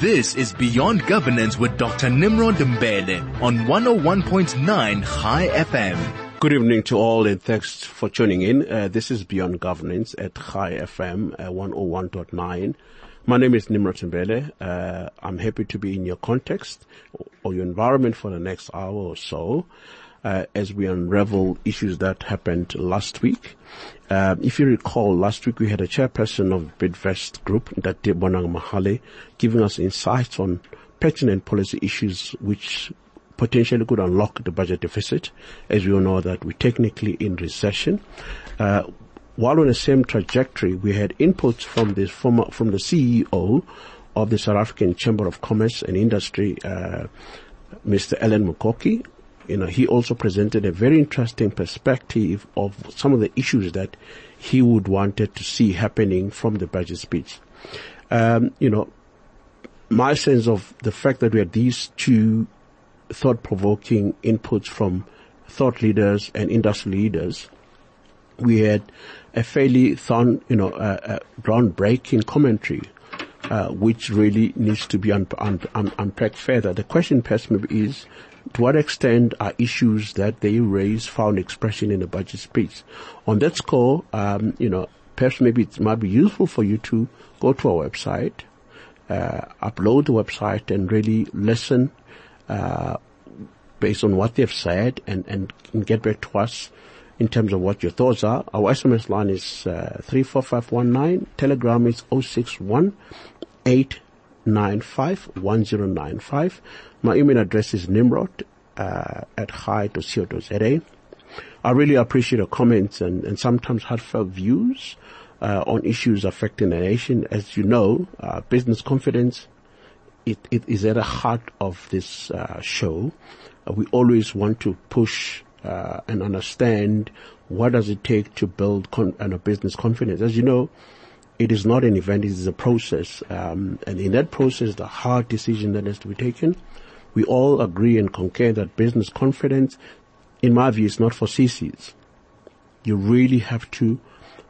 This is Beyond Governance with Dr. Nimrod Mbele on 101.9 Chai FM. Good evening to all and thanks for tuning in. Uh, this is Beyond Governance at Chai FM uh, 101.9. My name is Nimrod Mbele. Uh, I'm happy to be in your context or your environment for the next hour or so. Uh, as we unravel issues that happened last week. Uh, if you recall, last week we had a chairperson of Bidvest Group, Dr. Bonang Mohale, giving us insights on pertinent policy issues which potentially could unlock the budget deficit, as we all know that we're technically in recession. Uh, while on the same trajectory, we had inputs from the former, from the CEO of the South African Chamber of Commerce and Industry, uh, Mr. Alan Mukoki, you know, he also presented a very interesting perspective of some of the issues that he would wanted to see happening from the budget speech. Um, you know, my sense of the fact that we had these two thought-provoking inputs from thought leaders and industry leaders, we had a fairly thon, you know, groundbreaking commentary, uh, which really needs to be un- un- un- unpacked further. The question perhaps maybe is, to what extent are issues that they raise found expression in the budget speech? On that score, um, you know, perhaps maybe it might be useful for you to go to our website, uh, upload the website and really listen, uh, based on what they've said and, and, get back to us in terms of what your thoughts are. Our SMS line is, uh, 34519. Telegram is 061 895 my email address is nimrod uh, at high.co.za. I really appreciate your comments and, and sometimes heartfelt views uh, on issues affecting the nation. As you know, uh, business confidence it, it is at the heart of this uh, show. We always want to push uh, and understand what does it take to build con- a business confidence. As you know, it is not an event; it is a process, um, and in that process, the hard decision that has to be taken we all agree and concur that business confidence, in my view, is not for sissies. You really have to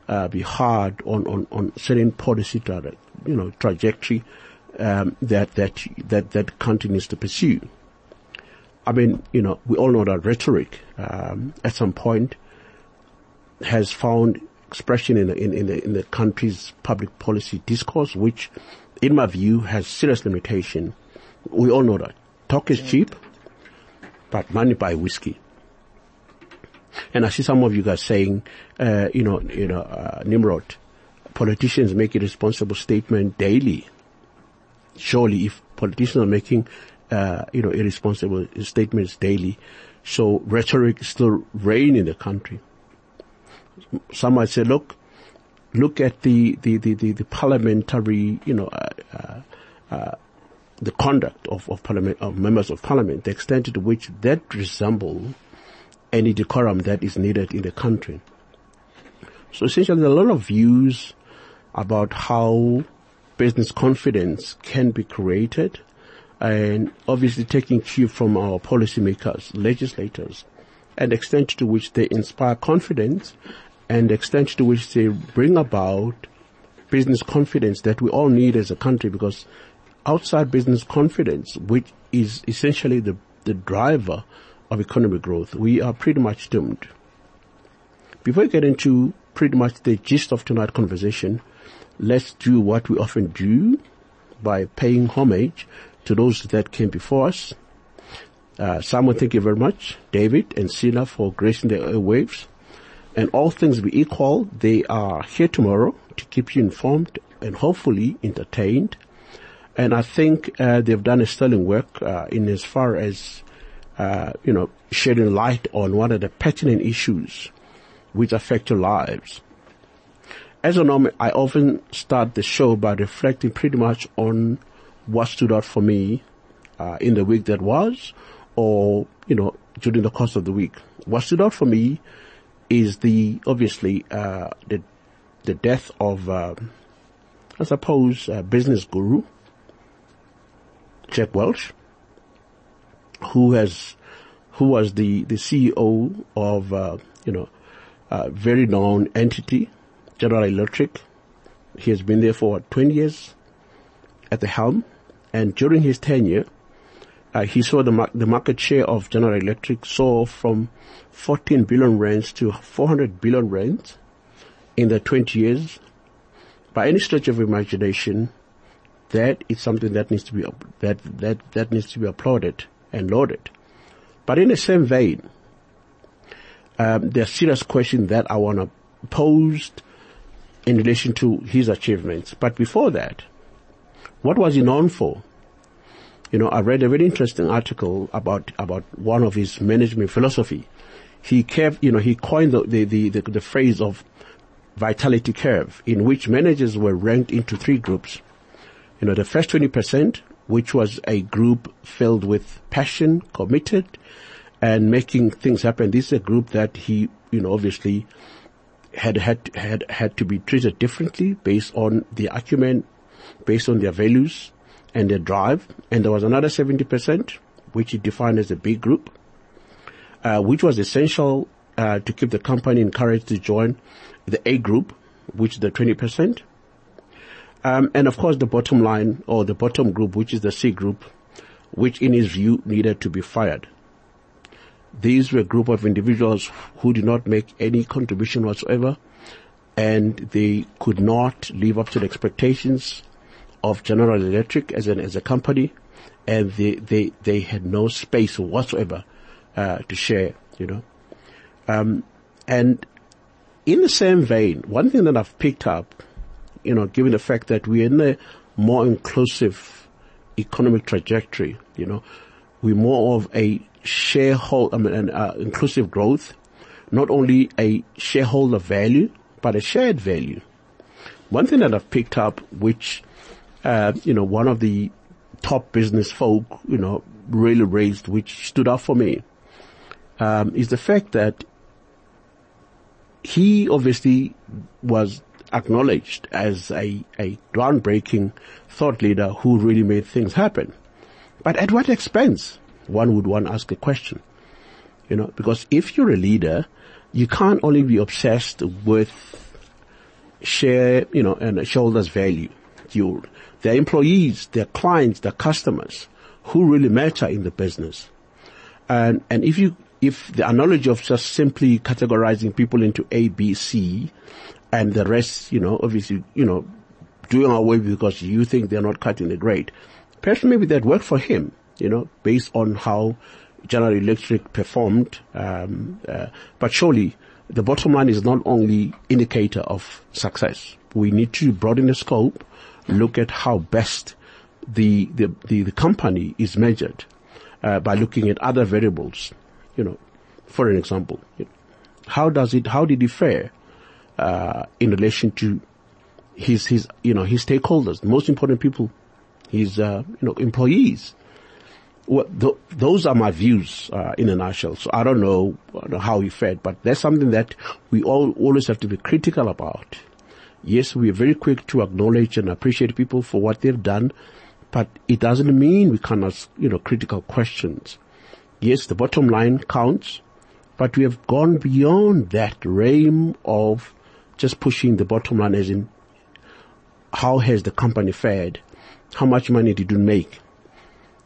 uh, be hard on, on, on certain policy, tra- you know, trajectory um, that that that that continues to pursue. I mean, you know, we all know that rhetoric um, at some point has found expression in the, in, in, the, in the country's public policy discourse, which, in my view, has serious limitation. We all know that. Talk is cheap, but money buy whiskey. And I see some of you guys saying, uh, you know, you know, uh, Nimrod, politicians make a responsible statement daily. Surely, if politicians are making, uh, you know, irresponsible statements daily, so rhetoric still reign in the country. Some might say, look, look at the the the the, the parliamentary, you know, uh, uh, uh the conduct of, of parliament, of members of parliament, the extent to which that resemble any decorum that is needed in the country. So essentially there are a lot of views about how business confidence can be created and obviously taking cue from our policymakers, legislators, and the extent to which they inspire confidence and the extent to which they bring about business confidence that we all need as a country because outside business confidence, which is essentially the, the driver of economic growth, we are pretty much doomed. Before we get into pretty much the gist of tonight's conversation, let's do what we often do by paying homage to those that came before us. Uh, Simon, thank you very much. David and Sina for gracing the airwaves. And all things be equal, they are here tomorrow to keep you informed and hopefully entertained and I think uh, they've done a sterling work uh, in as far as uh, you know shedding light on what are the pertinent issues which affect your lives. As a norm, I often start the show by reflecting pretty much on what stood out for me uh, in the week that was, or you know during the course of the week. What stood out for me is the obviously uh, the the death of uh, I suppose business guru Jack Welch, who has, who was the, the CEO of, uh, you know, a very known entity, General Electric. He has been there for 20 years at the helm And during his tenure, uh, he saw the, mar- the market share of General Electric soar from 14 billion rands to 400 billion rands in the 20 years. By any stretch of imagination, that is something that needs to be that that that needs to be applauded and lauded. But in the same vein, um, there are serious questions that I want to pose in relation to his achievements. But before that, what was he known for? You know, I read a very interesting article about about one of his management philosophy. He kept, you know, he coined the the, the, the, the phrase of vitality curve, in which managers were ranked into three groups. You know, the first 20%, which was a group filled with passion, committed, and making things happen. This is a group that he, you know, obviously had had had had to be treated differently based on their acumen, based on their values and their drive. And there was another 70%, which he defined as a big group, uh, which was essential uh, to keep the company encouraged to join the A group, which is the 20%. Um, and of course the bottom line or the bottom group, which is the C group, which in his view needed to be fired. These were a group of individuals who did not make any contribution whatsoever and they could not live up to the expectations of General Electric as an, as a company and they, they, they had no space whatsoever, uh, to share, you know. Um, and in the same vein, one thing that I've picked up, you know, given the fact that we're in a more inclusive economic trajectory, you know, we're more of a shareholder, I mean, an, uh, inclusive growth, not only a shareholder value, but a shared value. One thing that I've picked up, which, uh, you know, one of the top business folk, you know, really raised, which stood out for me, um, is the fact that he obviously was acknowledged as a, a groundbreaking thought leader who really made things happen. But at what expense? One would want to ask a question. You know, because if you're a leader, you can't only be obsessed with share, you know, and shoulders value. You, their employees, their clients, their customers, who really matter in the business. And, and if you if the analogy of just simply categorizing people into A, B, C, and the rest, you know, obviously, you know, doing away because you think they're not cutting the grade, perhaps maybe that worked for him, you know, based on how General Electric performed. Um, uh, but surely the bottom line is not only indicator of success. We need to broaden the scope, look at how best the the the, the company is measured uh, by looking at other variables you know, for an example, how does it, how did he fare, uh, in relation to his, his, you know, his stakeholders, the most important people, his, uh, you know, employees. Well, th- those are my views, uh, in a nutshell. So I don't know, how he fared, but that's something that we all always have to be critical about. Yes, we are very quick to acknowledge and appreciate people for what they've done, but it doesn't mean we cannot, ask, you know, critical questions. Yes, the bottom line counts, but we have gone beyond that realm of just pushing the bottom line as in how has the company fared? How much money did you make?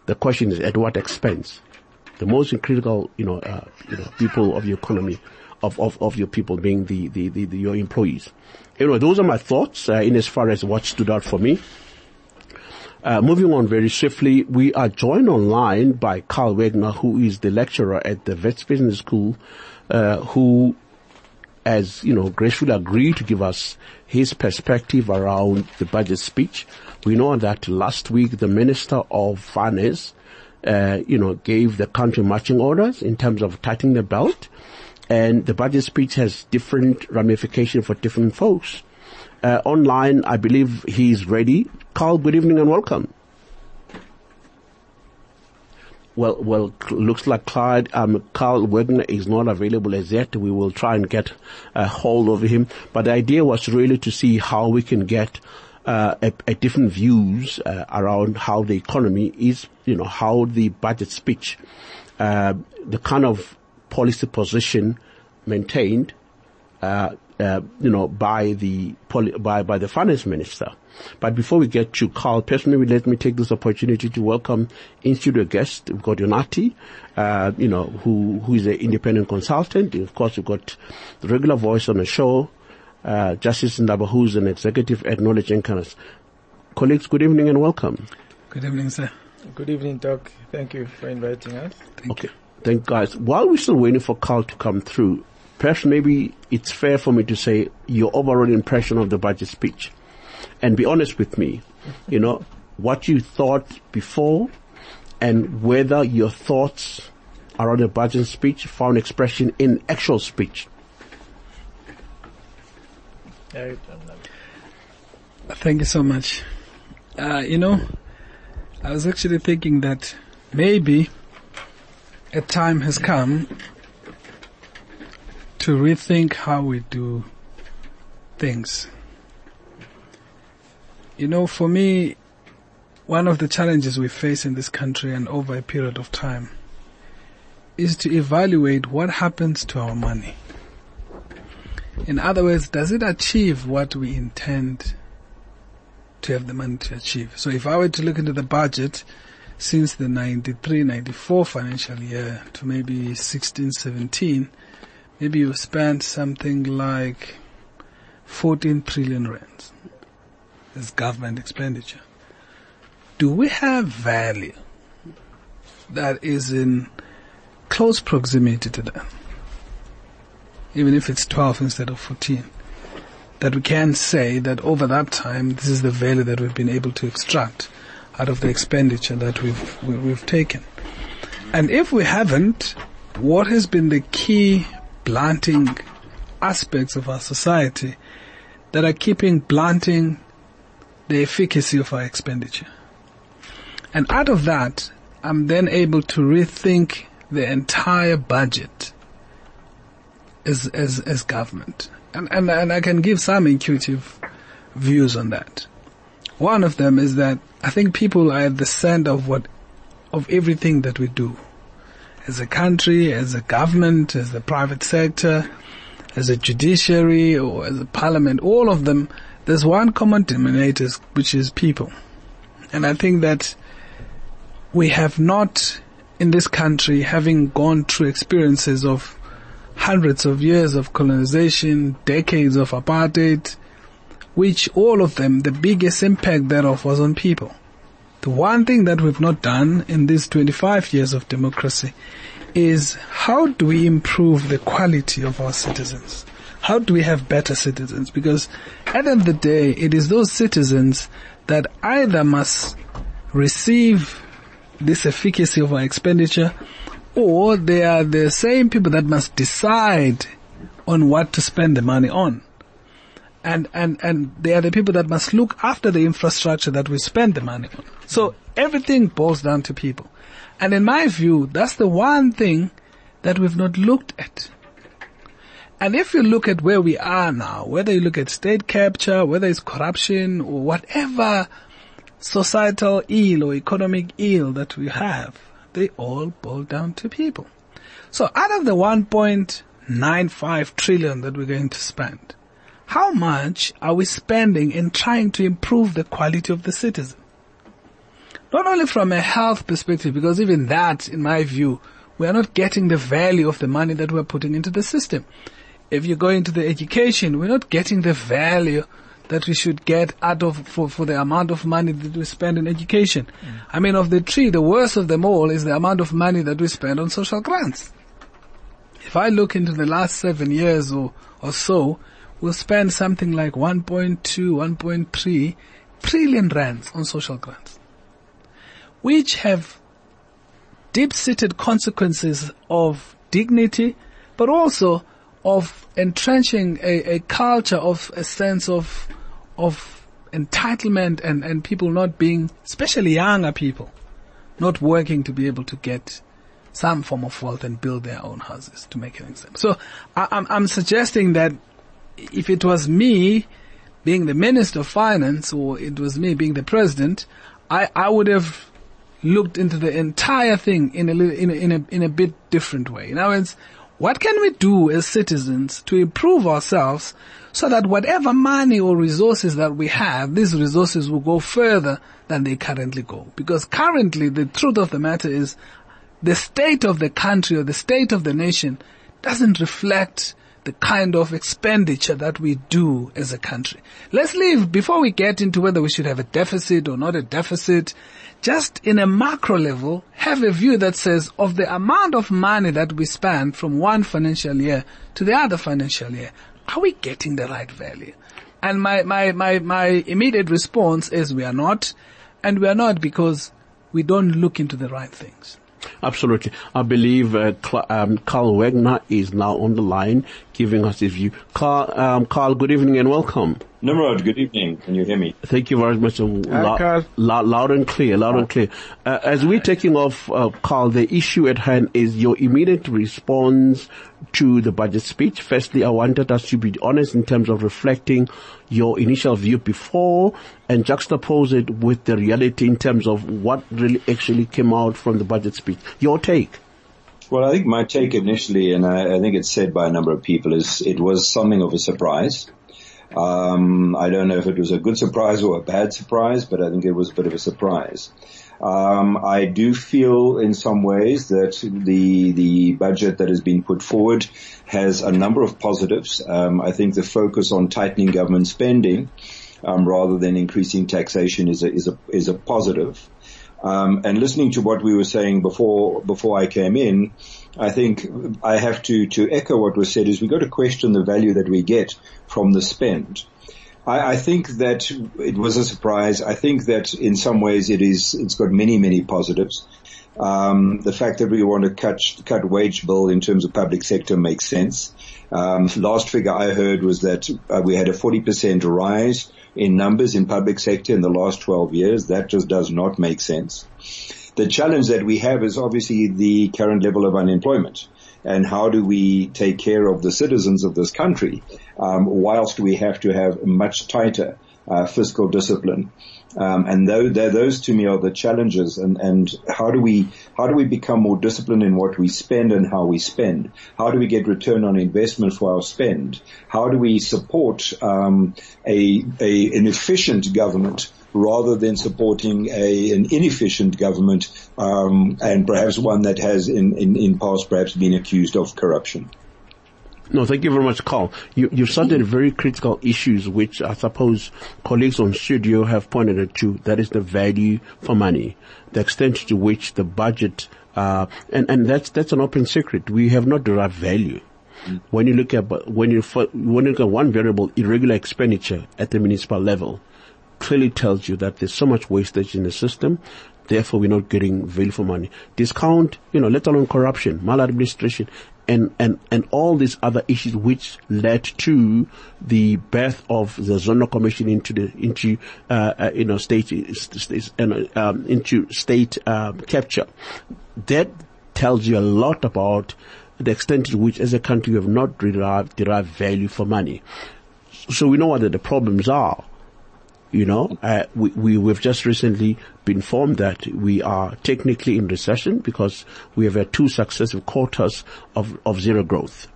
The question is at what expense? The most critical, you know, uh, you know, people of your economy, of, of, of your people being the, the, the, the your employees. Anyway, those are my thoughts uh, in as far as what stood out for me. Uh, moving on very swiftly, we are joined online by Carl Wegner, who is the lecturer at the Wits Business School, uh, who has, you know, gracefully agreed to give us his perspective around the budget speech. We know that last week the Minister of Finance, uh, you know, gave the country marching orders in terms of tightening the belt, and the budget speech has different ramifications for different folks. Uh, online, I believe he's ready Carl, good evening and welcome. Well, well, looks like Clyde, um, Carl Wegner is not available as yet. We will try and get a hold of him. But the idea was really to see how we can get uh, a, a, different views uh, around how the economy is, you know, how the budget speech, uh, the kind of policy position maintained, uh, you know, by the poli- by by the finance minister. But before we get to Carl, personally, let me take this opportunity to welcome in studio guest. We've got Unati, uh, you know, who who is an independent consultant. Of course, we've got the regular voice on the show, uh, Justice Ndaba, who's an executive at Knowledge Encounters. Colleagues, good evening and welcome. Good evening, sir. Good evening, Doc. Thank you for inviting us. Thank okay. Thank guys. While we're still waiting for Carl to come through, perhaps maybe it's fair for me to say your overall impression of the budget speech. And be honest with me, you know, what you thought before and whether your thoughts around the budget speech found expression in actual speech. Thank you so much. Uh, you know, I was actually thinking that maybe a time has come to rethink how we do things. You know, for me, one of the challenges we face in this country and over a period of time is to evaluate what happens to our money. In other words, does it achieve what we intend to have the money to achieve? So if I were to look into the budget since the 93-94 financial year to maybe 16-17, maybe you spent something like 14 trillion rands as government expenditure. Do we have value that is in close proximity to that? Even if it's 12 instead of 14. That we can say that over that time, this is the value that we've been able to extract out of the expenditure that we've, we've taken. And if we haven't, what has been the key blunting aspects of our society that are keeping blunting the efficacy of our expenditure. And out of that, I'm then able to rethink the entire budget as, as, as government. And, and, and I can give some intuitive views on that. One of them is that I think people are at the center of what, of everything that we do. As a country, as a government, as the private sector, as a judiciary or as a parliament, all of them there's one common denominator, which is people. And I think that we have not, in this country, having gone through experiences of hundreds of years of colonization, decades of apartheid, which all of them, the biggest impact thereof was on people. The one thing that we've not done in these 25 years of democracy is how do we improve the quality of our citizens? How do we have better citizens? Because at the end of the day, it is those citizens that either must receive this efficacy of our expenditure or they are the same people that must decide on what to spend the money on. And, and, and they are the people that must look after the infrastructure that we spend the money on. So everything boils down to people. And in my view, that's the one thing that we've not looked at. And if you look at where we are now, whether you look at state capture, whether it's corruption or whatever societal ill or economic ill that we have, they all boil down to people. So out of the 1.95 trillion that we're going to spend, how much are we spending in trying to improve the quality of the citizen? Not only from a health perspective, because even that, in my view, we are not getting the value of the money that we're putting into the system if you go into the education, we're not getting the value that we should get out of for, for the amount of money that we spend in education. Mm. I mean, of the three, the worst of them all is the amount of money that we spend on social grants. If I look into the last seven years or, or so, we'll spend something like 1.2, 1.3 trillion rands on social grants, which have deep-seated consequences of dignity, but also of entrenching a, a culture of a sense of of entitlement and, and people not being, especially younger people, not working to be able to get some form of wealth and build their own houses, to make an example. So I, I'm, I'm suggesting that if it was me being the Minister of Finance or it was me being the President, I, I would have looked into the entire thing in a, in a, in a, in a bit different way. In other words, What can we do as citizens to improve ourselves so that whatever money or resources that we have, these resources will go further than they currently go? Because currently the truth of the matter is the state of the country or the state of the nation doesn't reflect the kind of expenditure that we do as a country. Let's leave, before we get into whether we should have a deficit or not a deficit, just in a macro level, have a view that says of the amount of money that we spend from one financial year to the other financial year, are we getting the right value? And my, my, my, my immediate response is we are not, and we are not because we don't look into the right things. Absolutely. I believe uh, Cl- um, Carl Wegner is now on the line giving us his view. Carl, um, Carl, good evening and welcome. Nimrod, good evening. Can you hear me? Thank you very much. Carl. loud, loud and clear, loud and clear. Uh, as we're taking off, uh, Carl, the issue at hand is your immediate response to the budget speech. Firstly, I wanted us to be honest in terms of reflecting your initial view before and juxtapose it with the reality in terms of what really actually came out from the budget speech. Your take. Well, I think my take initially, and I, I think it's said by a number of people, is it was something of a surprise. Um, I don't know if it was a good surprise or a bad surprise, but I think it was a bit of a surprise. Um, I do feel in some ways that the the budget that has been put forward has a number of positives. Um, I think the focus on tightening government spending um, rather than increasing taxation is a is a is a positive. Um, and listening to what we were saying before before I came in, I think I have to to echo what was said. Is we got to question the value that we get from the spend. I, I think that it was a surprise. I think that in some ways it is. It's got many many positives. Um, the fact that we want to cut cut wage bill in terms of public sector makes sense. Um, last figure I heard was that uh, we had a 40% rise in numbers in public sector in the last 12 years. That just does not make sense. The challenge that we have is obviously the current level of unemployment. And how do we take care of the citizens of this country um, whilst we have to have much tighter uh, fiscal discipline? Um, and those, those to me are the challenges and, and how do we, how do we become more disciplined in what we spend and how we spend? How do we get return on investment for our spend? How do we support, um, a, a, an efficient government rather than supporting a, an inefficient government, um, and perhaps one that has in, in, in past perhaps been accused of corruption? No, thank you very much, Carl. You, you've cited very critical issues which I suppose colleagues on studio have pointed out to. That is the value for money, the extent to which the budget, uh, and, and that's, that's an open secret. We have not derived value. When you look at, when you, when you look at one variable, irregular expenditure at the municipal level, clearly tells you that there's so much wastage in the system. Therefore, we're not getting value for money. Discount, you know, let alone corruption, maladministration, and, and, and all these other issues which led to the birth of the Zondo Commission into the, into, uh, uh, you know, state, um, into state, um, capture. That tells you a lot about the extent to which as a country we have not derived, derived value for money. So we know what the problems are. You know, uh, we, we, we've just recently been informed that we are technically in recession because we have had two successive quarters of, of zero growth.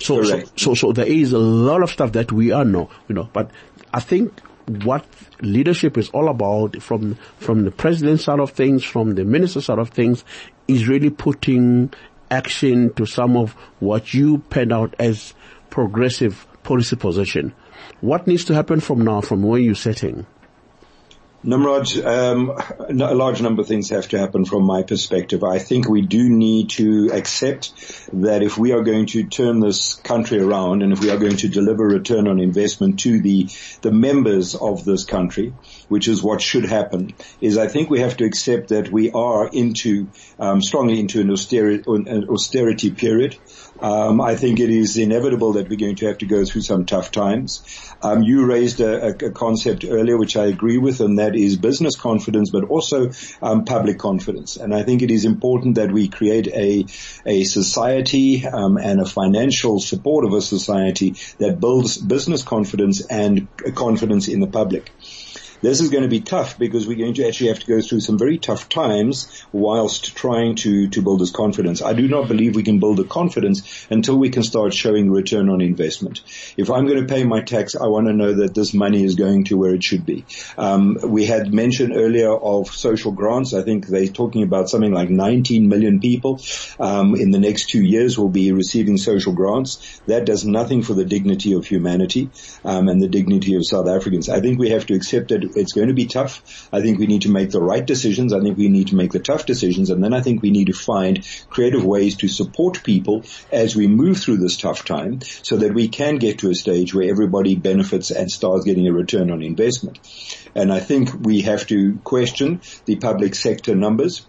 So, so, so, so there is a lot of stuff that we are know, you know, but I think what leadership is all about from, from the president side of things, from the minister side of things, is really putting action to some of what you penned out as progressive policy position. What needs to happen from now, from where you're sitting? Nimrod, um, a large number of things have to happen from my perspective. I think we do need to accept that if we are going to turn this country around and if we are going to deliver return on investment to the, the members of this country, which is what should happen, is I think we have to accept that we are into, um, strongly into an austerity, an austerity period. Um, I think it is inevitable that we're going to have to go through some tough times. Um, you raised a, a, concept earlier, which I agree with, and that is business confidence, but also um, public confidence. And I think it is important that we create a a society um, and a financial support of a society that builds business confidence and confidence in the public. This is going to be tough because we're going to actually have to go through some very tough times whilst trying to, to build this confidence. I do not believe we can build the confidence until we can start showing return on investment. If I'm going to pay my tax, I want to know that this money is going to where it should be. Um, we had mentioned earlier of social grants. I think they're talking about something like 19 million people um, in the next two years will be receiving social grants. That does nothing for the dignity of humanity um, and the dignity of South Africans. I think we have to accept that it's going to be tough. I think we need to make the right decisions. I think we need to make the tough decisions, and then I think we need to find creative ways to support people as we move through this tough time, so that we can get to a stage where everybody benefits and starts getting a return on investment. And I think we have to question the public sector numbers.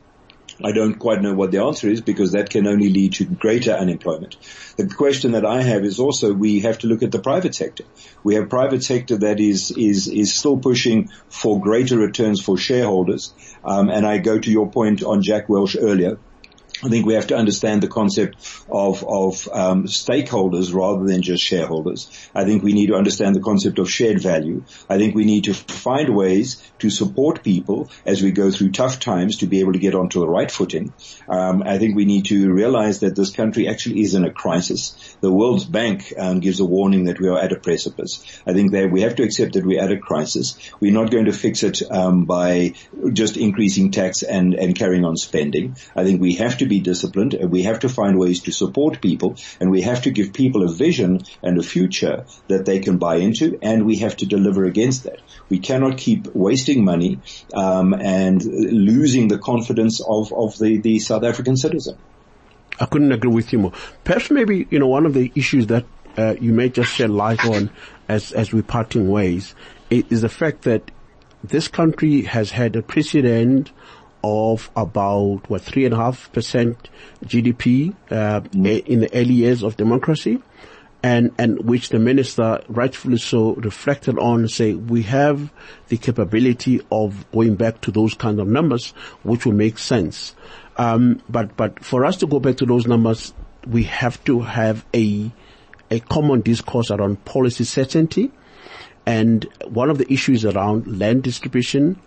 I don't quite know what the answer is because that can only lead to greater unemployment. The question that I have is also we have to look at the private sector. We have private sector that is is is still pushing for greater returns for shareholders. Um, and I go to your point on Jack Welch earlier. I think we have to understand the concept of of um, stakeholders rather than just shareholders. I think we need to understand the concept of shared value. I think we need to find ways to support people as we go through tough times to be able to get onto the right footing. Um, I think we need to realize that this country actually is in a crisis. The World Bank um, gives a warning that we are at a precipice. I think that we have to accept that we're at a crisis. We're not going to fix it um, by just increasing tax and and carrying on spending. I think we have to be disciplined and we have to find ways to support people and we have to give people a vision and a future that they can buy into and we have to deliver against that. We cannot keep wasting money um, and losing the confidence of, of the, the South African citizen. I couldn't agree with you more. Perhaps maybe, you know, one of the issues that uh, you may just shed light on as, as we're parting ways is the fact that this country has had a precedent of about what three and a half percent GDP uh, mm. in the early years of democracy, and and which the minister rightfully so reflected on, say we have the capability of going back to those kind of numbers, which will make sense. Um, but but for us to go back to those numbers, we have to have a a common discourse around policy certainty, and one of the issues around land distribution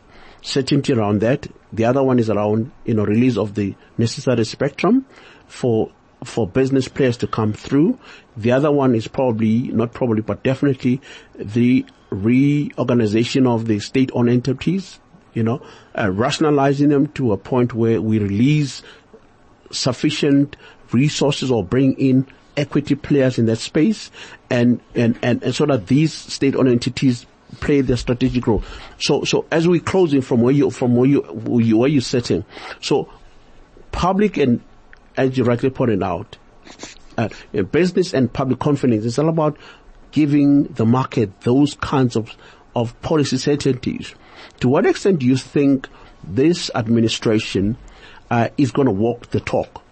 certainty around that. The other one is around, you know, release of the necessary spectrum for for business players to come through. The other one is probably, not probably, but definitely the reorganization of the state-owned entities, you know, uh, rationalizing them to a point where we release sufficient resources or bring in equity players in that space and, and, and, and so that these state-owned entities play their strategic role. So, so as we closing from where you, from where you, where you, where you're sitting, so public and, as you rightly pointed out, uh, business and public confidence is all about giving the market those kinds of, of policy certainties. To what extent do you think this administration uh, is going to walk the talk?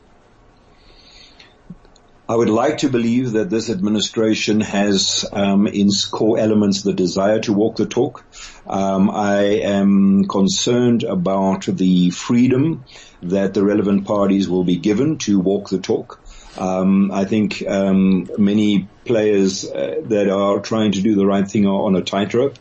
I would like to believe that this administration has um, in core elements the desire to walk the talk. Um, I am concerned about the freedom that the relevant parties will be given to walk the talk. Um, I think um, many players uh, that are trying to do the right thing are on a tightrope.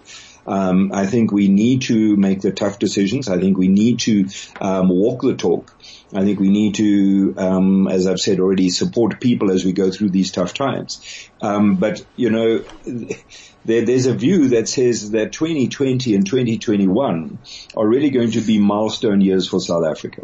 Um, I think we need to make the tough decisions. I think we need to um, walk the talk. I think we need to, um, as I've said already, support people as we go through these tough times. Um, but you know, there, there's a view that says that 2020 and 2021 are really going to be milestone years for South Africa.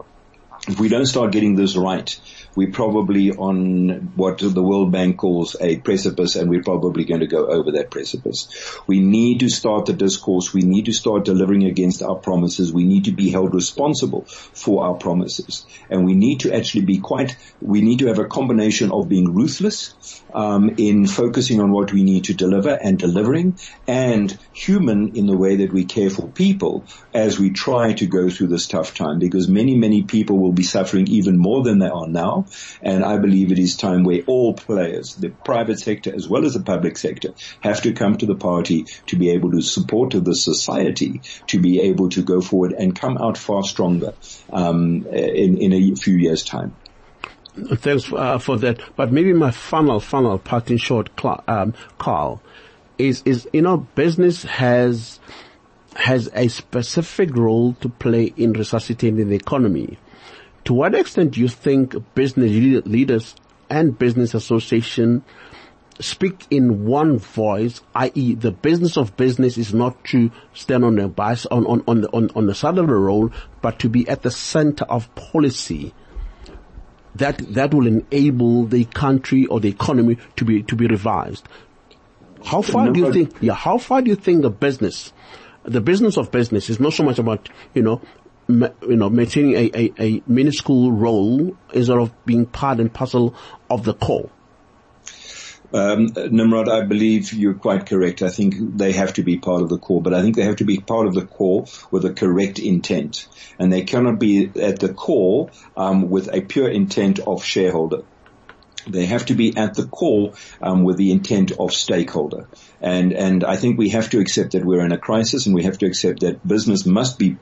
If we don't start getting this right, we're probably on what the World Bank calls a precipice and we're probably going to go over that precipice. We need to start the discourse. We need to start delivering against our promises. We need to be held responsible for our promises. And we need to actually be quite, we need to have a combination of being ruthless, um, in focusing on what we need to deliver and delivering and human in the way that we care for people as we try to go through this tough time because many, many people will be suffering even more than they are now. And I believe it is time where all players, the private sector as well as the public sector, have to come to the party to be able to support the society to be able to go forward and come out far stronger um, in, in a few years' time. Thanks uh, for that. But maybe my final, final parting short, um, Carl, is, is, you know, business has has a specific role to play in resuscitating the economy. To what extent do you think business leaders and business association speak in one voice, i.e. the business of business is not to stand on the bias, on, on, on the, on, on the side of the road, but to be at the center of policy that, that will enable the country or the economy to be, to be revised. How far do you think, yeah, how far do you think the business, the business of business is not so much about, you know, you know, maintaining a, a, a minuscule role instead of being part and parcel of the core? Um, Nimrod, I believe you're quite correct. I think they have to be part of the core, but I think they have to be part of the core with a correct intent, and they cannot be at the core um, with a pure intent of shareholder. They have to be at the core um, with the intent of stakeholder, and and I think we have to accept that we're in a crisis, and we have to accept that business must be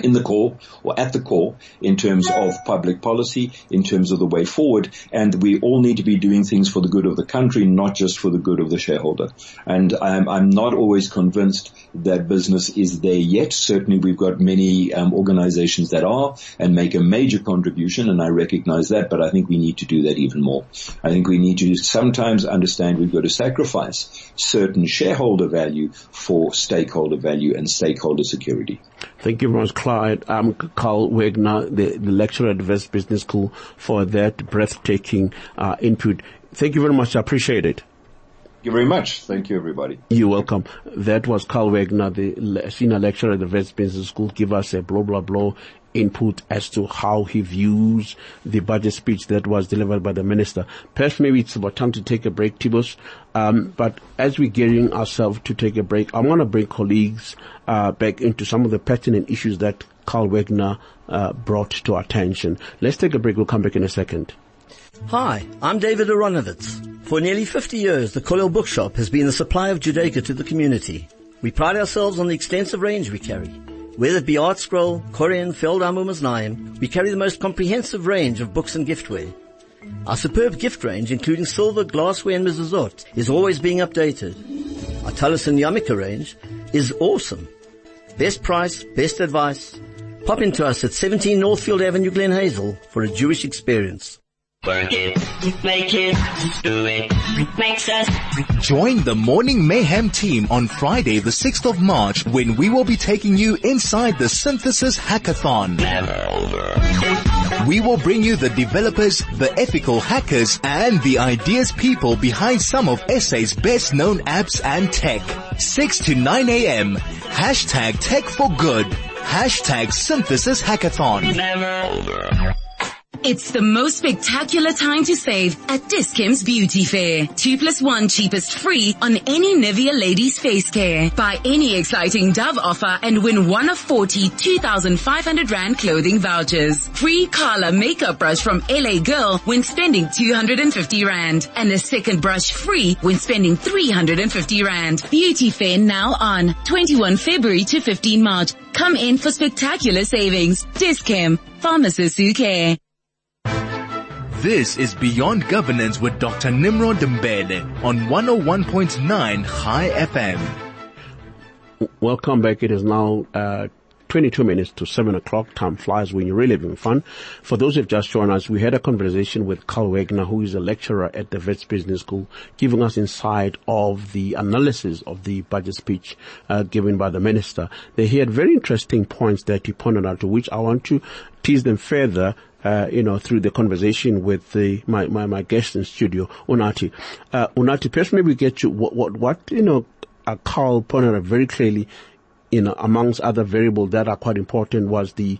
in the core or at the core in terms of public policy, in terms of the way forward. And we all need to be doing things for the good of the country, not just for the good of the shareholder. And I'm, I'm not always convinced that business is there yet. Certainly we've got many um, organizations that are and make a major contribution and I recognize that, but I think we need to do that even more. I think we need to sometimes understand we've got to sacrifice certain shareholder value for stakeholder value and stakeholder security. Thank you very much, Clyde. I'm Carl Wegner, the, the lecturer at the Wits Business School for that breathtaking uh, input. Thank you very much. I appreciate it. Thank you very much. Thank you, everybody. You're welcome. That was Carl Wegner, the senior lecturer at the Wits Business School. Give us a blah, blah, blah input as to how he views the budget speech that was delivered by the minister. Perhaps maybe it's about time to take a break, Tibos. Um, but as we're getting ourselves to take a break, I want to bring colleagues uh, back into some of the pertinent issues that Carl Wegner uh, brought to our attention. Let's take a break. We'll come back in a second. Hi, I'm David Aronovitz. For nearly 50 years, the Kollel Bookshop has been the supply of Judaica to the community. We pride ourselves on the extensive range we carry whether it be ArtScroll, Koren, Feldheim or Maznaim, we carry the most comprehensive range of books and giftware. Our superb gift range, including silver, glassware and mezuzot, is always being updated. Our Tallis and Yamika range is awesome. Best price, best advice. Pop into us at 17 Northfield Avenue, Glen Hazel for a Jewish experience. Work it, make it, do it, makes us. Join the Morning Mayhem team on Friday the 6th of March when we will be taking you inside the Synthesis Hackathon. We will bring you the developers, the ethical hackers, and the ideas people behind some of SA's best known apps and tech. 6 to 9 a.m. Hashtag tech for good. Hashtag synthesis hackathon. Never. It's the most spectacular time to save at Dis-Chem's Beauty Fair. Two plus one cheapest free on any Nivea Ladies Face Care. Buy any exciting Dove offer and win one of 40 2,500 Rand clothing vouchers. Free Kala makeup brush from LA Girl when spending 250 Rand. And a second brush free when spending 350 Rand. Beauty Fair now on 21 February to 15 March. Come in for spectacular savings. Dis-Chem. Pharmacists who care. This is Beyond Governance with Dr. Nimrod Mbele on 101.9 Chai FM. Welcome back. It is now uh, 22 minutes to 7 o'clock. Time flies when you're really having fun. For those who've just joined us, we had a conversation with Carl Wegner, who is a lecturer at the Wits Business School, giving us insight of the analysis of the budget speech uh, given by the minister. They had very interesting points that he pointed out, to which I want to tease them further uh, you know, through the conversation with the, my, my, my guest in studio, Unati. Uh, Unati, perhaps maybe get you what, what, what, you know, Carl pointed out very clearly, you know, amongst other variables that are quite important was the,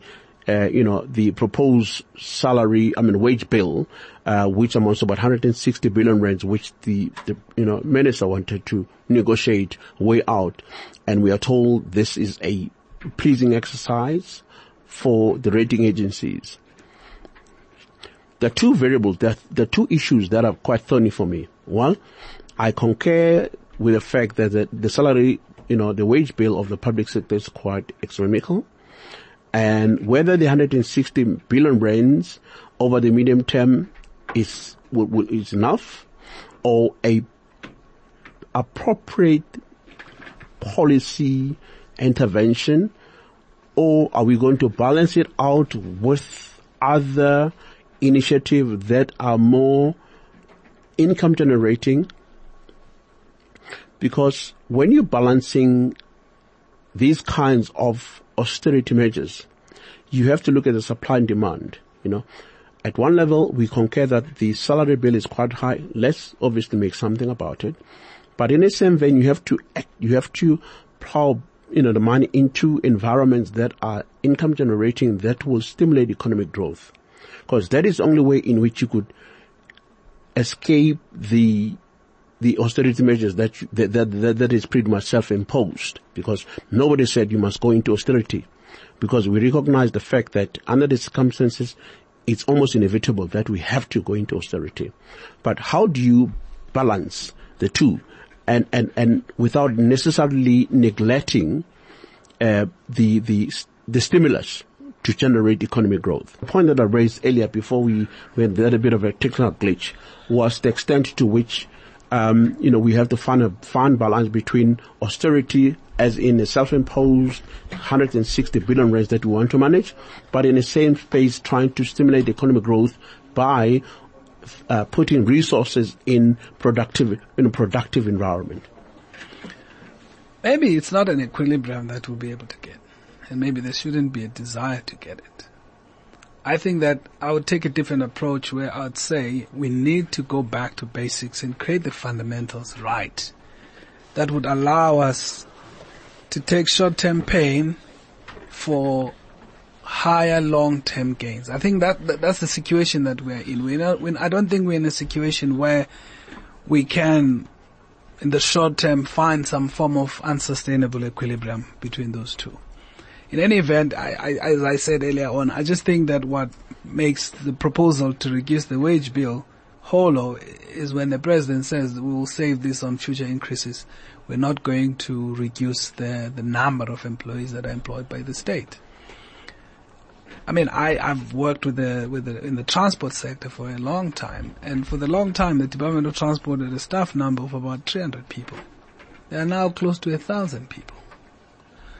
uh, you know, the proposed salary, I mean, wage bill, uh, which amounts to about 160 billion rands, which the, the, you know, minister wanted to negotiate way out. And we are told this is a pleasing exercise for the rating agencies. There are two variables, there are, two issues that are quite thorny for me. One, I concur with the fact that the, the salary, you know, the wage bill of the public sector is quite economical. And whether the 160 billion rands over the medium term is, is enough or a appropriate policy intervention or are we going to balance it out with other initiatives that are more income generating? Because when you're balancing these kinds of austerity measures, you have to look at the supply and demand, you know. At one level, we concur that the salary bill is quite high. Let's obviously make something about it. But in the same vein, you have to act, you have to plow, you know, the money into environments that are income generating that will stimulate economic growth. Because that is the only way in which you could escape the the austerity measures that, you, that, that, that is pretty much self-imposed. Because nobody said you must go into austerity. Because we recognize the fact that under the circumstances it's almost inevitable that we have to go into austerity. But how do you balance the two? And, and, and without necessarily neglecting uh, the, the, the stimulus to generate economic growth. The point that I raised earlier before we, we had a bit of a technical glitch was the extent to which um, you know, we have to find a fine balance between austerity as in a self-imposed 160 billion range that we want to manage, but in the same space trying to stimulate economic growth by uh, putting resources in productive, in a productive environment. Maybe it's not an equilibrium that we'll be able to get, and maybe there shouldn't be a desire to get it. I think that I would take a different approach where I'd say we need to go back to basics and create the fundamentals right that would allow us to take short-term pain for higher long-term gains. I think that, that that's the situation that we're in. We're not, we're, I don't think we're in a situation where we can, in the short term, find some form of unsustainable equilibrium between those two. In any event, I, I, as I said earlier on, I just think that what makes the proposal to reduce the wage bill hollow is when the president says we will save this on future increases. We're not going to reduce the, the number of employees that are employed by the state. I mean, I, I've worked with the, with the, in the transport sector for a long time, and for the long time, the Department of Transport had a staff number of about 300 people. They are now close to a thousand people.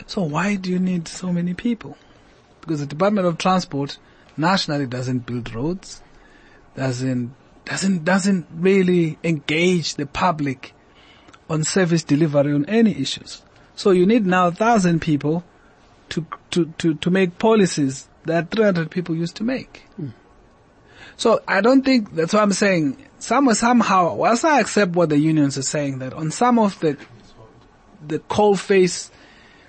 So why do you need so many people? Because the Department of Transport nationally doesn't build roads, doesn't, doesn't, doesn't really engage the public on service delivery on any issues. So you need now a thousand people to, to, to, to make policies that 300 people used to make. Mm. So I don't think, that's what I'm saying, some, somehow, whilst I accept what the unions are saying, that on some of the, the coal face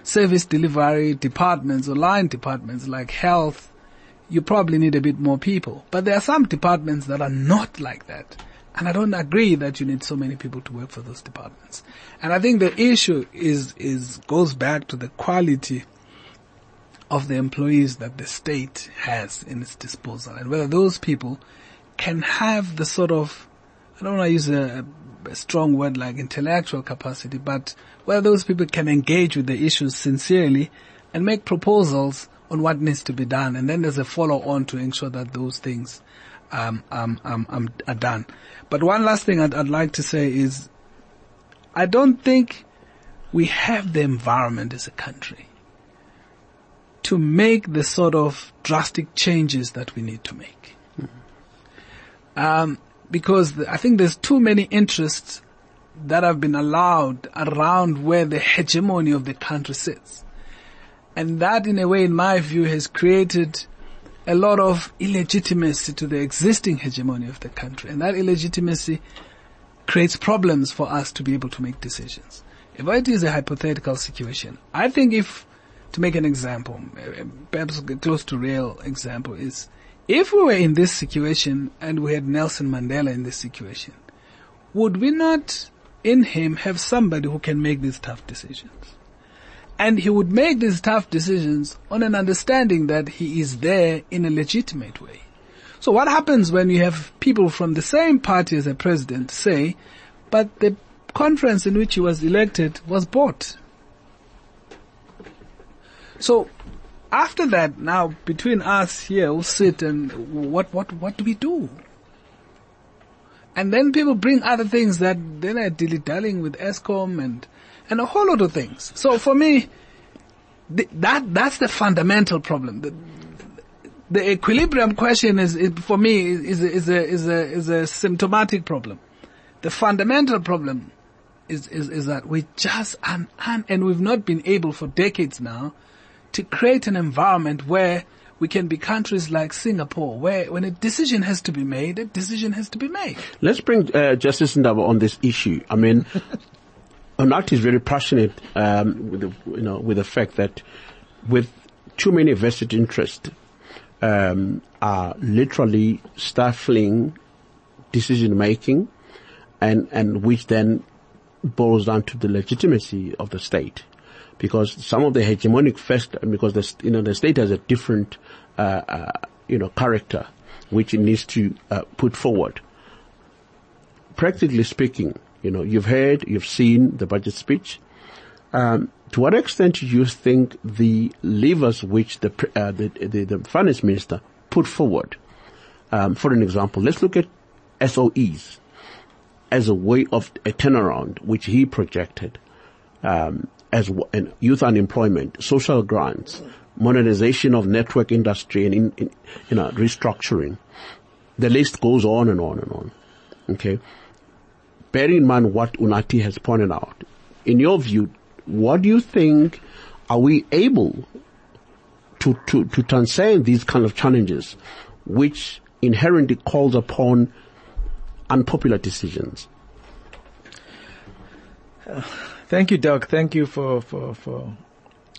service delivery departments or line departments like health, you probably need a bit more people. But there are some departments that are not like that. And I don't agree that you need so many people to work for those departments. And I think the issue is, is, goes back to the quality of the employees that the state has in its disposal and whether those people can have the sort of, I don't want to use a, a strong word like intellectual capacity, but where those people can engage with the issues sincerely and make proposals on what needs to be done. And then there's a follow on to ensure that those things um, um, um, um, are done. But one last thing I'd, I'd like to say is I don't think we have the environment as a country to make the sort of drastic changes that we need to make. Um, because I think there's too many interests that have been allowed around where the hegemony of the country sits. And that in a way, in my view, has created a lot of illegitimacy to the existing hegemony of the country. And that illegitimacy creates problems for us to be able to make decisions. If it is a hypothetical situation, I think if, to make an example, eh, eh, perhaps close to real example is, if we were in this situation and we had Nelson Mandela in this situation, would we not in him have somebody who can make these tough decisions? And he would make these tough decisions on an understanding that he is there in a legitimate way. So what happens when you have people from the same party as the president say, but the conference in which he was elected was bought? So after that, now between us here, we'll sit and what, what, what do we do? And then people bring other things that then are dilly-dallying with Eskom and, and a whole lot of things. So for me, th- that that's the fundamental problem. The, the equilibrium question is, is for me is, is a is a is a symptomatic problem. The fundamental problem is is, is that we just un, and we've not been able for decades now to create an environment where we can be countries like Singapore, where when a decision has to be made, a decision has to be made. Let's bring uh, Justice Ndaba on this issue. I mean, Onati is very passionate um, with the, you know with the fact that with too many vested interests um, are literally stifling decision making, and and which then boils down to the legitimacy of the state, because some of the hegemonic first because the you know the state has a different uh, uh, you know character which it needs to uh, put forward. Practically speaking, you know you've heard, you've seen the budget speech. Um, to what extent do you think the levers which the, uh, the, the, the, finance minister put forward, um, for an example, let's look at SOEs as a way of a turnaround, which he projected, um, as in youth unemployment, social grants, modernization of network industry and in, in, you know, restructuring. The list goes on and on and on. Okay. Bear in mind what Unati has pointed out. In your view, what do you think are we able to, to, to transcend these kind of challenges which inherently calls upon unpopular decisions? Uh, Thank you, Doug. Thank you for, for, for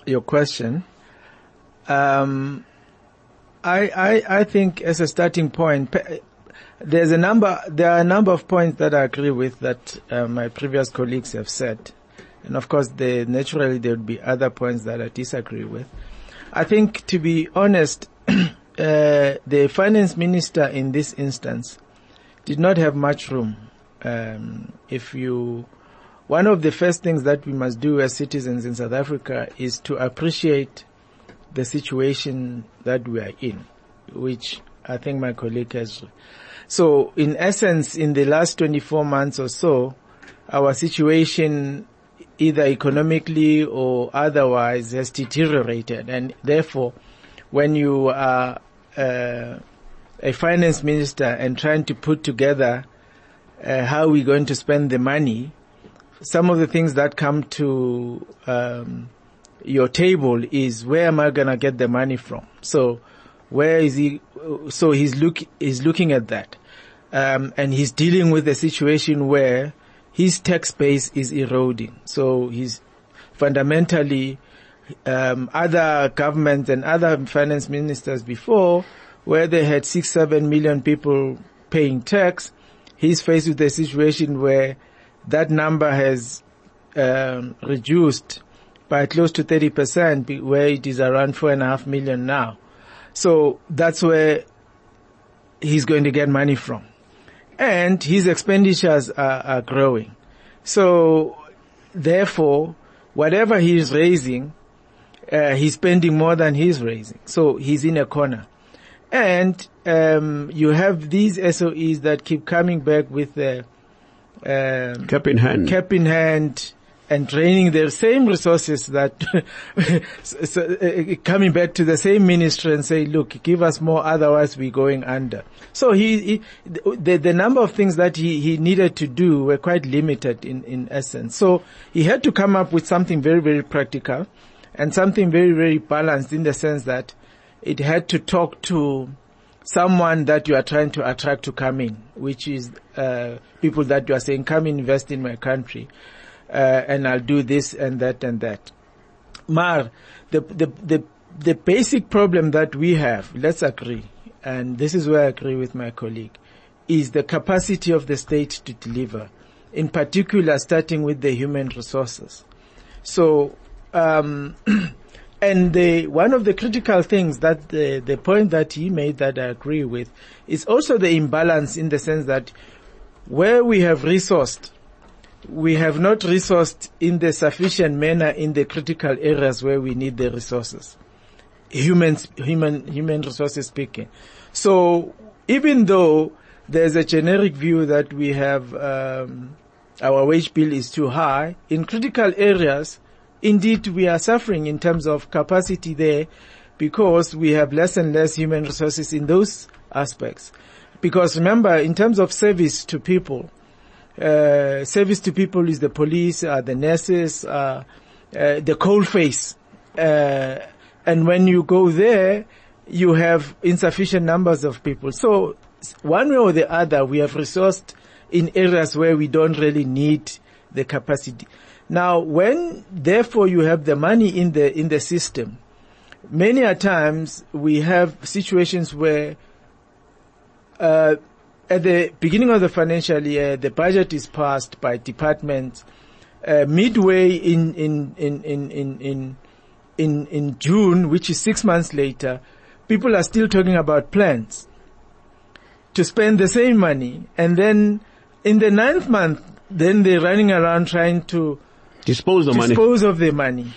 your question. Um, I, I, I think as a starting point, there's a number, there are a number of points that I agree with that uh, my previous colleagues have said. And of course, naturally there would be other points that I disagree with. I think, to be honest, uh, the finance minister in this instance did not have much room. Um, if you, one of the first things that we must do as citizens in South Africa is to appreciate the situation that we are in, which I think my colleague has. So, in essence, in the last 24 months or so, our situation either economically or otherwise has deteriorated and therefore when you are uh, a finance minister and trying to put together uh, how we're going to spend the money, some of the things that come to um, your table is where am I going to get the money from? So where is he? So he's look he's looking at that, um, and he's dealing with a situation where his tax base is eroding. So he's fundamentally um, other governments and other finance ministers before, where they had six, seven million people paying tax, he's faced with a situation where that number has um, reduced by close to 30%, where it is around four and a half million now. So that's where he's going to get money from and his expenditures are, are growing. So therefore, whatever he is raising, uh, he's spending more than he's raising. So he's in a corner. And um, you have these SOEs that keep coming back with the um, cap in hand, cap in hand, and training their same resources that so, uh, coming back to the same ministry and say, look, give us more, otherwise we're going under. So he, he the, the number of things that he, he needed to do were quite limited in, in essence. So he had to come up with something very, very practical and something very, very balanced in the sense that it had to talk to someone that you are trying to attract to come in, which is uh, people that you are saying, come invest in my country uh, and I'll do this and that and that. Mar, the, the, the, the basic problem that we have, let's agree, and this is where I agree with my colleague, is the capacity of the state to deliver, in particular starting with the human resources. So, um, and the, one of the critical things that the, the point that he made that I agree with is also the imbalance in the sense that where we have resourced we have not resourced in the sufficient manner in the critical areas where we need the resources. Human, human, human resources speaking. So even though there's a generic view that we have, um, our wage bill is too high, in critical areas, indeed we are suffering in terms of capacity there because we have less and less human resources in those aspects. Because remember, in terms of service to people, uh, service to people is the police, uh, the nurses, uh, uh the coal face. Uh, and when you go there, you have insufficient numbers of people. So one way or the other, we have resourced in areas where we don't really need the capacity. Now, when therefore you have the money in the, in the system, many a times we have situations where, uh, at the beginning of the financial year, the budget is passed by departments, uh, midway in, in, in, in, in, in, in, in June, which is six months later, people are still talking about plans to spend the same money. And then in the ninth month, then they're running around trying to dispose of money. Dispose of the money.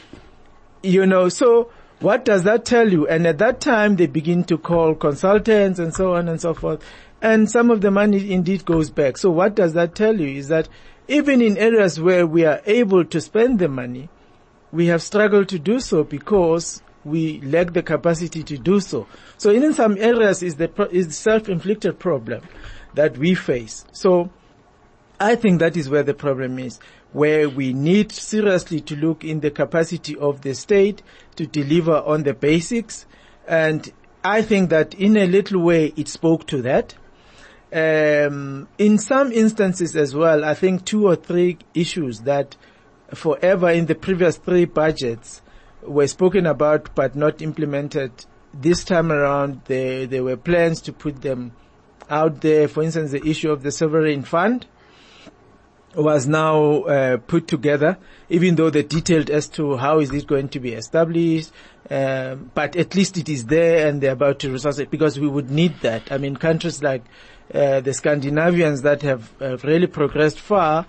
You know, so what does that tell you? And at that time, they begin to call consultants and so on and so forth. And some of the money indeed goes back. So what does that tell you is that even in areas where we are able to spend the money, we have struggled to do so because we lack the capacity to do so. So in some areas is the, is the self-inflicted problem that we face. So I think that is where the problem is where we need seriously to look in the capacity of the state to deliver on the basics. And I think that in a little way it spoke to that. Um, in some instances as well, I think two or three issues that forever in the previous three budgets were spoken about but not implemented. This time around, there, there were plans to put them out there. For instance, the issue of the sovereign fund, was now uh, put together, even though they're detailed as to how is it going to be established. Um, but at least it is there, and they're about to resource it because we would need that. I mean, countries like uh, the Scandinavians that have, have really progressed far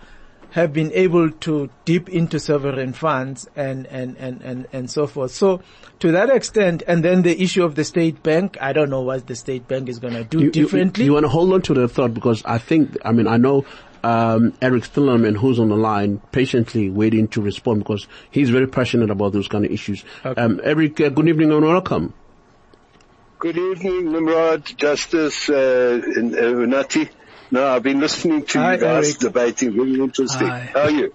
have been able to dip into sovereign funds and, and, and, and, and so forth. So to that extent, and then the issue of the state bank, I don't know what the state bank is going to do you, differently. You, you, want to hold on to the thought because I think, I mean, I know um, Eric Stillerman, who's on the line, patiently waiting to respond because he's very passionate about those kind of issues. Okay. Um, Eric, uh, good evening and welcome. Good evening, Nimrod, Justice, uh, and, uh, Unati. No, I've been listening to Hi, you guys Eric. debating. Very interesting. Hi. How are you?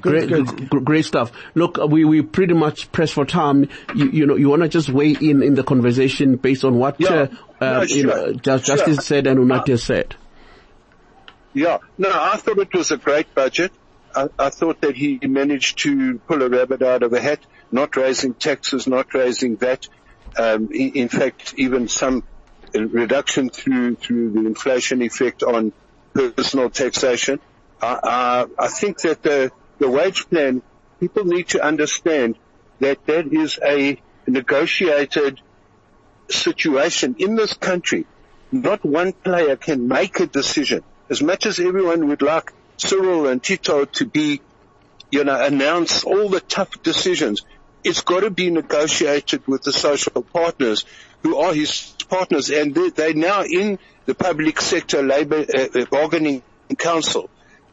Great, good. great stuff. Look, we we pretty much press for time. You, you know, you want to just weigh in in the conversation based on what yeah. uh, no, sure. you know, Justice sure. said and Unati uh, said. Yeah, no, I thought it was a great budget. I, I thought that he managed to pull a rabbit out of a hat, not raising taxes, not raising that. Um, in, in fact, even some reduction through through the inflation effect on personal taxation. I, I, I think that the the wage plan, people need to understand that that is a negotiated situation in this country. Not one player can make a decision as much as everyone would like Cyril and Tito to be, you know, announce all the tough decisions, it's got to be negotiated with the social partners who are his partners and they're, they're now in the public sector labor uh, uh bargaining council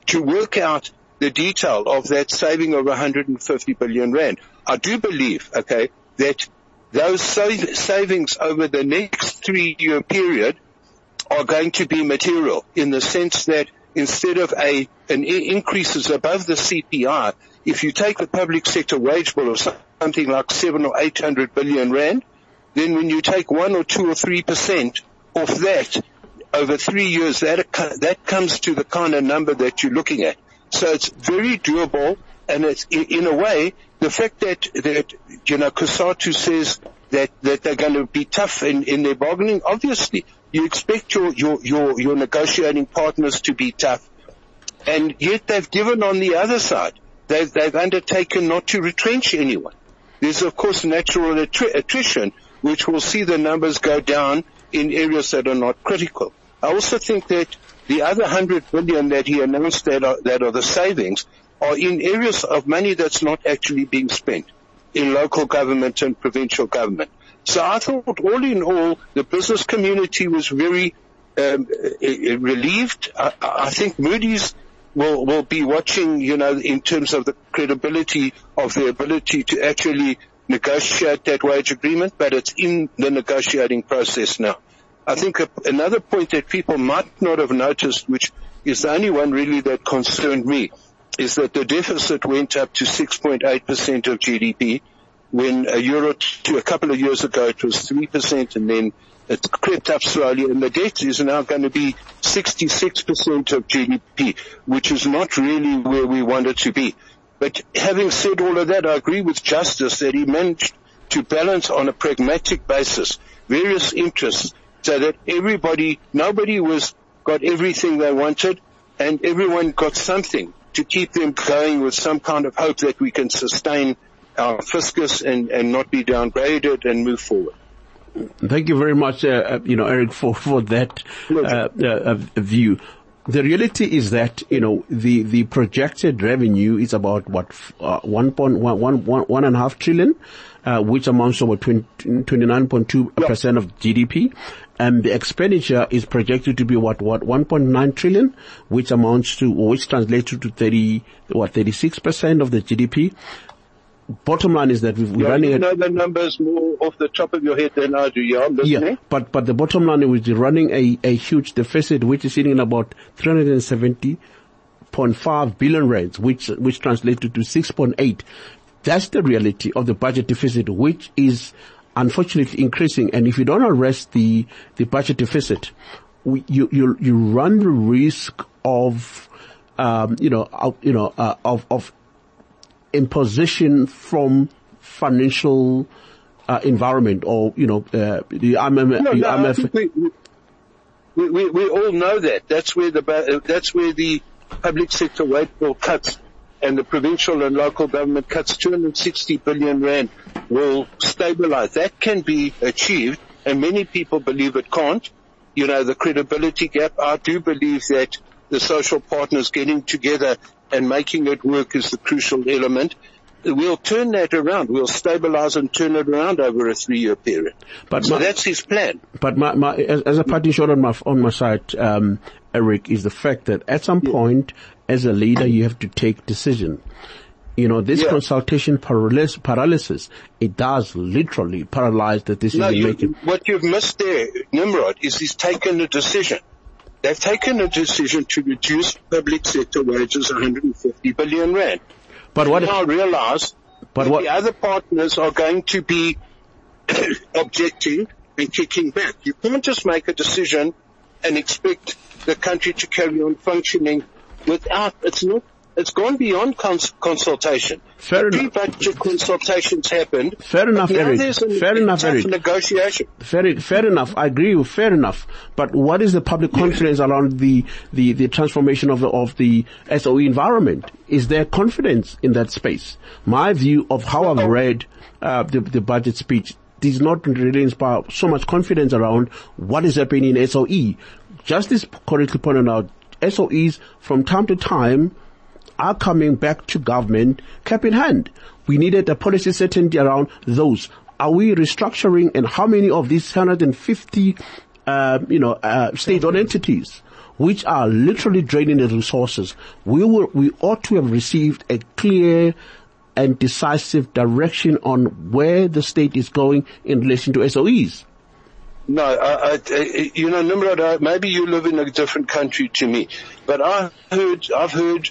to work out the detail of that saving of 150 billion rand. I do believe, okay, that those savings over the next three year period are going to be material in the sense that instead of a an increases above the CPI, if you take the public sector wage bill of something like seven or eight hundred billion rand, then when you take one or two or three percent off that over three years, that that comes to the kind of number that you're looking at. So it's very doable, and it's in a way the fact that that you know COSATU says that that they're going to be tough in in their bargaining. Obviously, you expect your, your, your, your negotiating partners to be tough. And yet they've given on the other side. They've, they've undertaken not to retrench anyone. There's of course natural attri- attrition, which will see the numbers go down in areas that are not critical. I also think that the other hundred billion that he announced that are, that are the savings are in areas of money that's not actually being spent in local government and provincial government. So I thought all in all, the business community was very um, uh, uh, relieved. I, I, think Moody's will, will be watching, you know, in terms of the credibility of their ability to actually negotiate that wage agreement, but it's in the negotiating process now. I think a, another point that people might not have noticed, which is the only one really that concerned me, is that the deficit went up to 6.8% of GDP when a euro two, a couple of years ago it was 3% and then it crept up slowly and the debt is now going to be 66% of GDP, which is not really where we want it to be. But having said all of that, I agree with Justice that he managed to balance on a pragmatic basis various interests so that everybody, nobody was, got everything they wanted and everyone got something to keep them going with some kind of hope that we can sustain our fiscus and, and not be downgraded and move forward. Thank you very much, uh, uh you know, Eric, for, for that uh, uh, view. The reality is that, you know, the, the projected revenue is about what, uh, 1.1, one, one and a half trillion, uh, which amounts to about 29.2% of GDP. And the expenditure is projected to be what, what, 1.9 trillion, which amounts to, which translates to 30, what, 36% of the GDP bottom line is that we're yeah, running. You know the numbers more off the top of your head than I do. Yeah, yeah. But but the bottom line is we're running a a huge deficit, which is sitting in about 370.5 billion rands, which which translated to 6.8. That's the reality of the budget deficit, which is unfortunately increasing. And if you don't arrest the the budget deficit, we, you you you run the risk of um, you know, uh, you know, uh, of, of imposition from financial uh, environment or, you know, uh, the IMF. No, no, IMF. We, we, we, all know that. That's where the, that's where the public sector wage bill cuts and the provincial and local government cuts 260 billion rand will stabilize. That can be achieved and many people believe it can't. You know, the credibility gap, I do believe that the social partners getting together and making it work is the crucial element. We'll turn that around. We'll stabilize and turn it around over a three-year period. But so my, that's his plan. But my, my, as, as, a parting shot on my on my side, um, Eric, is the fact that at some yeah. point, as a leader, you have to take decision. You know, this yeah. consultation paralysis, paralysis, it does literally paralyze the decision no, making. What you've missed there, Nimrod, is he's taken a decision. They've taken a decision to reduce public sector wages 150 billion rand. But what? Now realize but what? the other partners are going to be objecting and kicking back. You can't just make a decision and expect the country to carry on functioning without, it's not it's gone beyond cons- consultation. Fair enough. Pre-budget consultations happened. Fair enough, Eric. Fair enough, Eric. Negotiation. Fair, fair enough. I agree with fair enough. But what is the public confidence around the, the, the transformation of the, of the SOE environment? Is there confidence in that space? My view of how I've read, uh, the, the budget speech does not really inspire so much confidence around what is happening in SOE. Justice correctly pointed out, SOEs from time to time are coming back to government cap in hand. We needed a policy certainty around those. Are we restructuring and how many of these 150, uh, you know, uh, state-owned entities which are literally draining the resources, we will, we ought to have received a clear and decisive direction on where the state is going in relation to SOEs. No, I, I, you know, Nimrod, maybe you live in a different country to me, but I heard, I've heard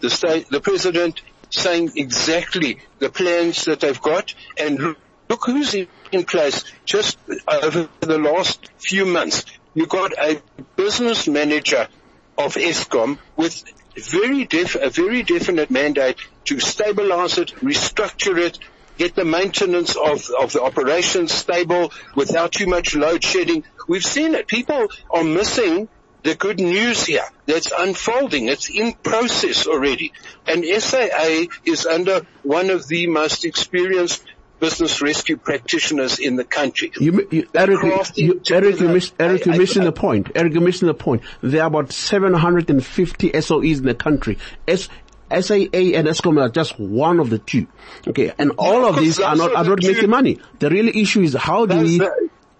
the state, the president saying exactly the plans that they've got and look, who's in, place just over the last few months. You've got a business manager of Eskom with very def, a very definite mandate to stabilize it, restructure it, get the maintenance of, of the operations stable without too much load shedding. We've seen it. People are missing the good news here that's unfolding. It's in process already. And SAA is under one of the most experienced business rescue practitioners in the country. You, you, Eric, you, Eric, you miss, Eric, you're missing the point. Eric, you're missing the point. There are about 750 SOEs in the country. S, SAA and Eskom are just one of the two. Okay, and all of these are not, are not making money. The real issue is how do we,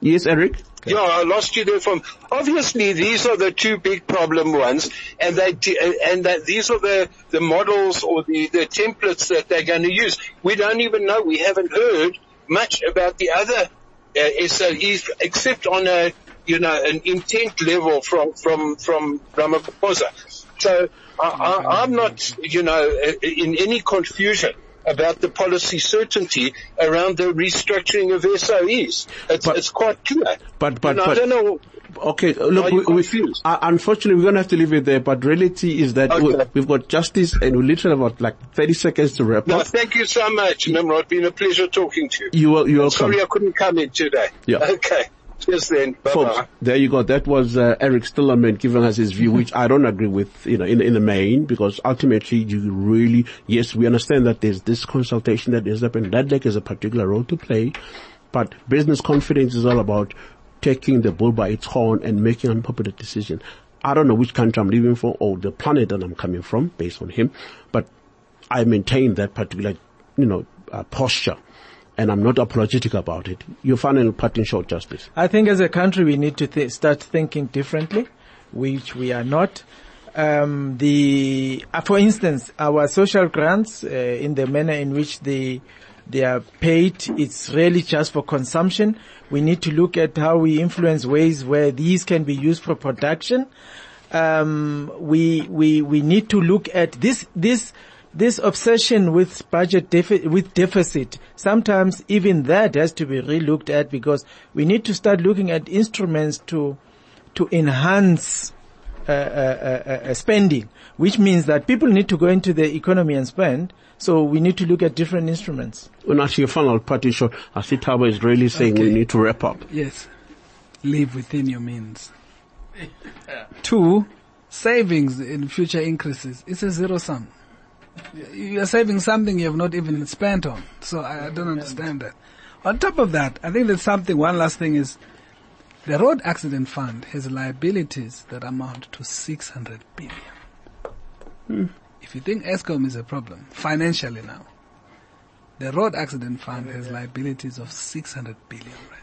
Yes, Eric? Yeah, I lost you there from, obviously these are the two big problem ones and they, and that these are the, the models or the, the templates that they're going to use. We don't even know, we haven't heard much about the other uh, SOEs except on a, you know, an intent level from, from, from Ramaphosa. So I, I, I'm not, you know, in any confusion about the policy certainty around the restructuring of SOEs. It's, But- it's quite clear. But, but, And I but, don't know. Okay, look, we, we, uh, unfortunately we're going to have to leave it there, but reality is that we, Okay. we've got justice and we literally have about like 30 seconds to wrap No, up. thank you so much, Nimrod. Been a pleasure talking to you. You are, you're welcome. Sorry I couldn't come in today. Yeah. Okay. Cheers then. Bye Folks, bye. there you go. That was uh, Eric Stillerman giving us his view, which I don't agree with, you know, in, in the main, because ultimately you really, yes, we understand that there's this consultation that is happening. NEDLAC has a particular role to play, but business confidence is all about taking the bull by its horn and making unpopular decision. I don't know which country I'm living for or the planet that I'm coming from based on him, but I maintain that particular, you know, uh, posture. And I'm not apologetic about it. Your final parting short, Justice. I think as a country we need to th- start thinking differently, which we are not. Um, the, uh, for instance, our social grants uh, in the manner in which they they are paid, it's really just for consumption. We need to look at how we influence ways where these can be used for production. Um, we we we need to look at this this this obsession with budget defi- with deficit. Sometimes even that has to be relooked at because we need to start looking at instruments to to enhance uh, uh, uh, uh, spending, which means that people need to go into the economy and spend. So we need to look at different instruments. When actually your final parting shot, I see Taba is really saying we need to wrap up. Yes. Live within your means. Two, savings in future increases. It's a zero sum. You are saving something you have not even spent on. So I, I don't understand that. On top of that, I think there's something, one last thing is, the road accident fund has liabilities that amount to 600 billion. Hmm. If you think Eskom is a problem, financially now, the road accident fund has liabilities of 600 billion rands.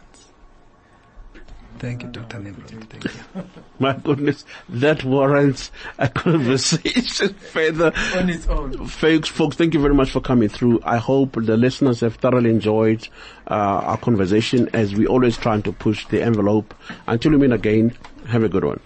Thank you, Dr. Nimrod. Thank you. My goodness, that warrants a conversation further. On its own. Folks, folks, thank you very much for coming through. I hope the listeners have thoroughly enjoyed uh, our conversation as we always trying to push the envelope. Until we meet again, have a good one.